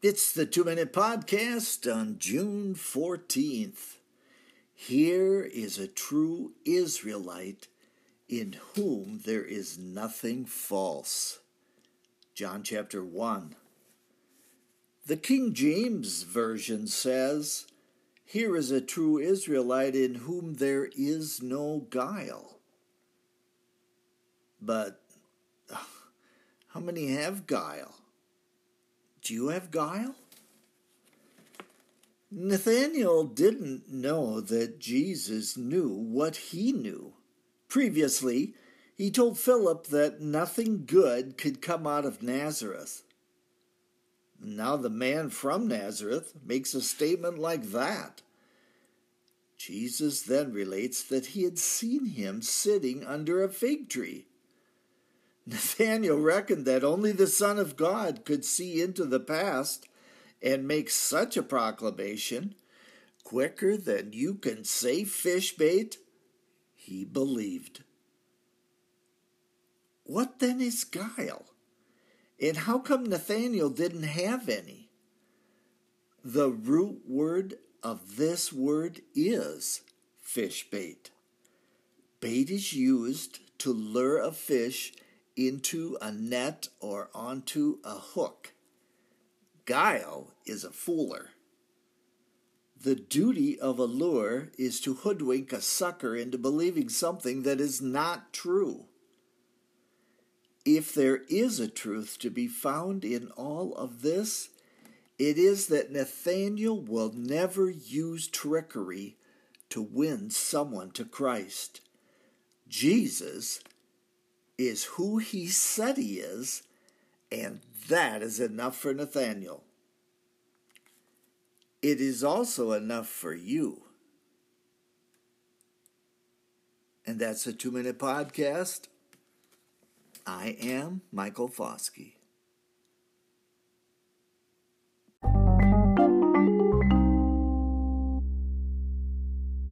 It's the Two Minute Podcast on June 14th. Here is a true Israelite in whom there is nothing false. John chapter 1. The King James Version says, Here is a true Israelite in whom there is no guile. But how many have guile? Do you have guile? Nathanael didn't know that Jesus knew what he knew. Previously, he told Philip that nothing good could come out of Nazareth. Now the man from Nazareth makes a statement like that. Jesus then relates that he had seen him sitting under a fig tree. Nathanael reckoned that only the Son of God could see into the past and make such a proclamation quicker than you can say fish bait. He believed. What then is guile? And how come Nathanael didn't have any? The root word of this word is fish bait. Bait is used to lure a fish into a net or onto a hook. Guile is a fooler. The duty of a lure is to hoodwink a sucker into believing something that is not true. If there is a truth to be found in all of this, it is that Nathanael will never use trickery to win someone to Christ. Jesus is who he said he is, and that is enough for Nathanael. It is also enough for you. And that's a two minute podcast. I am Michael Foskey.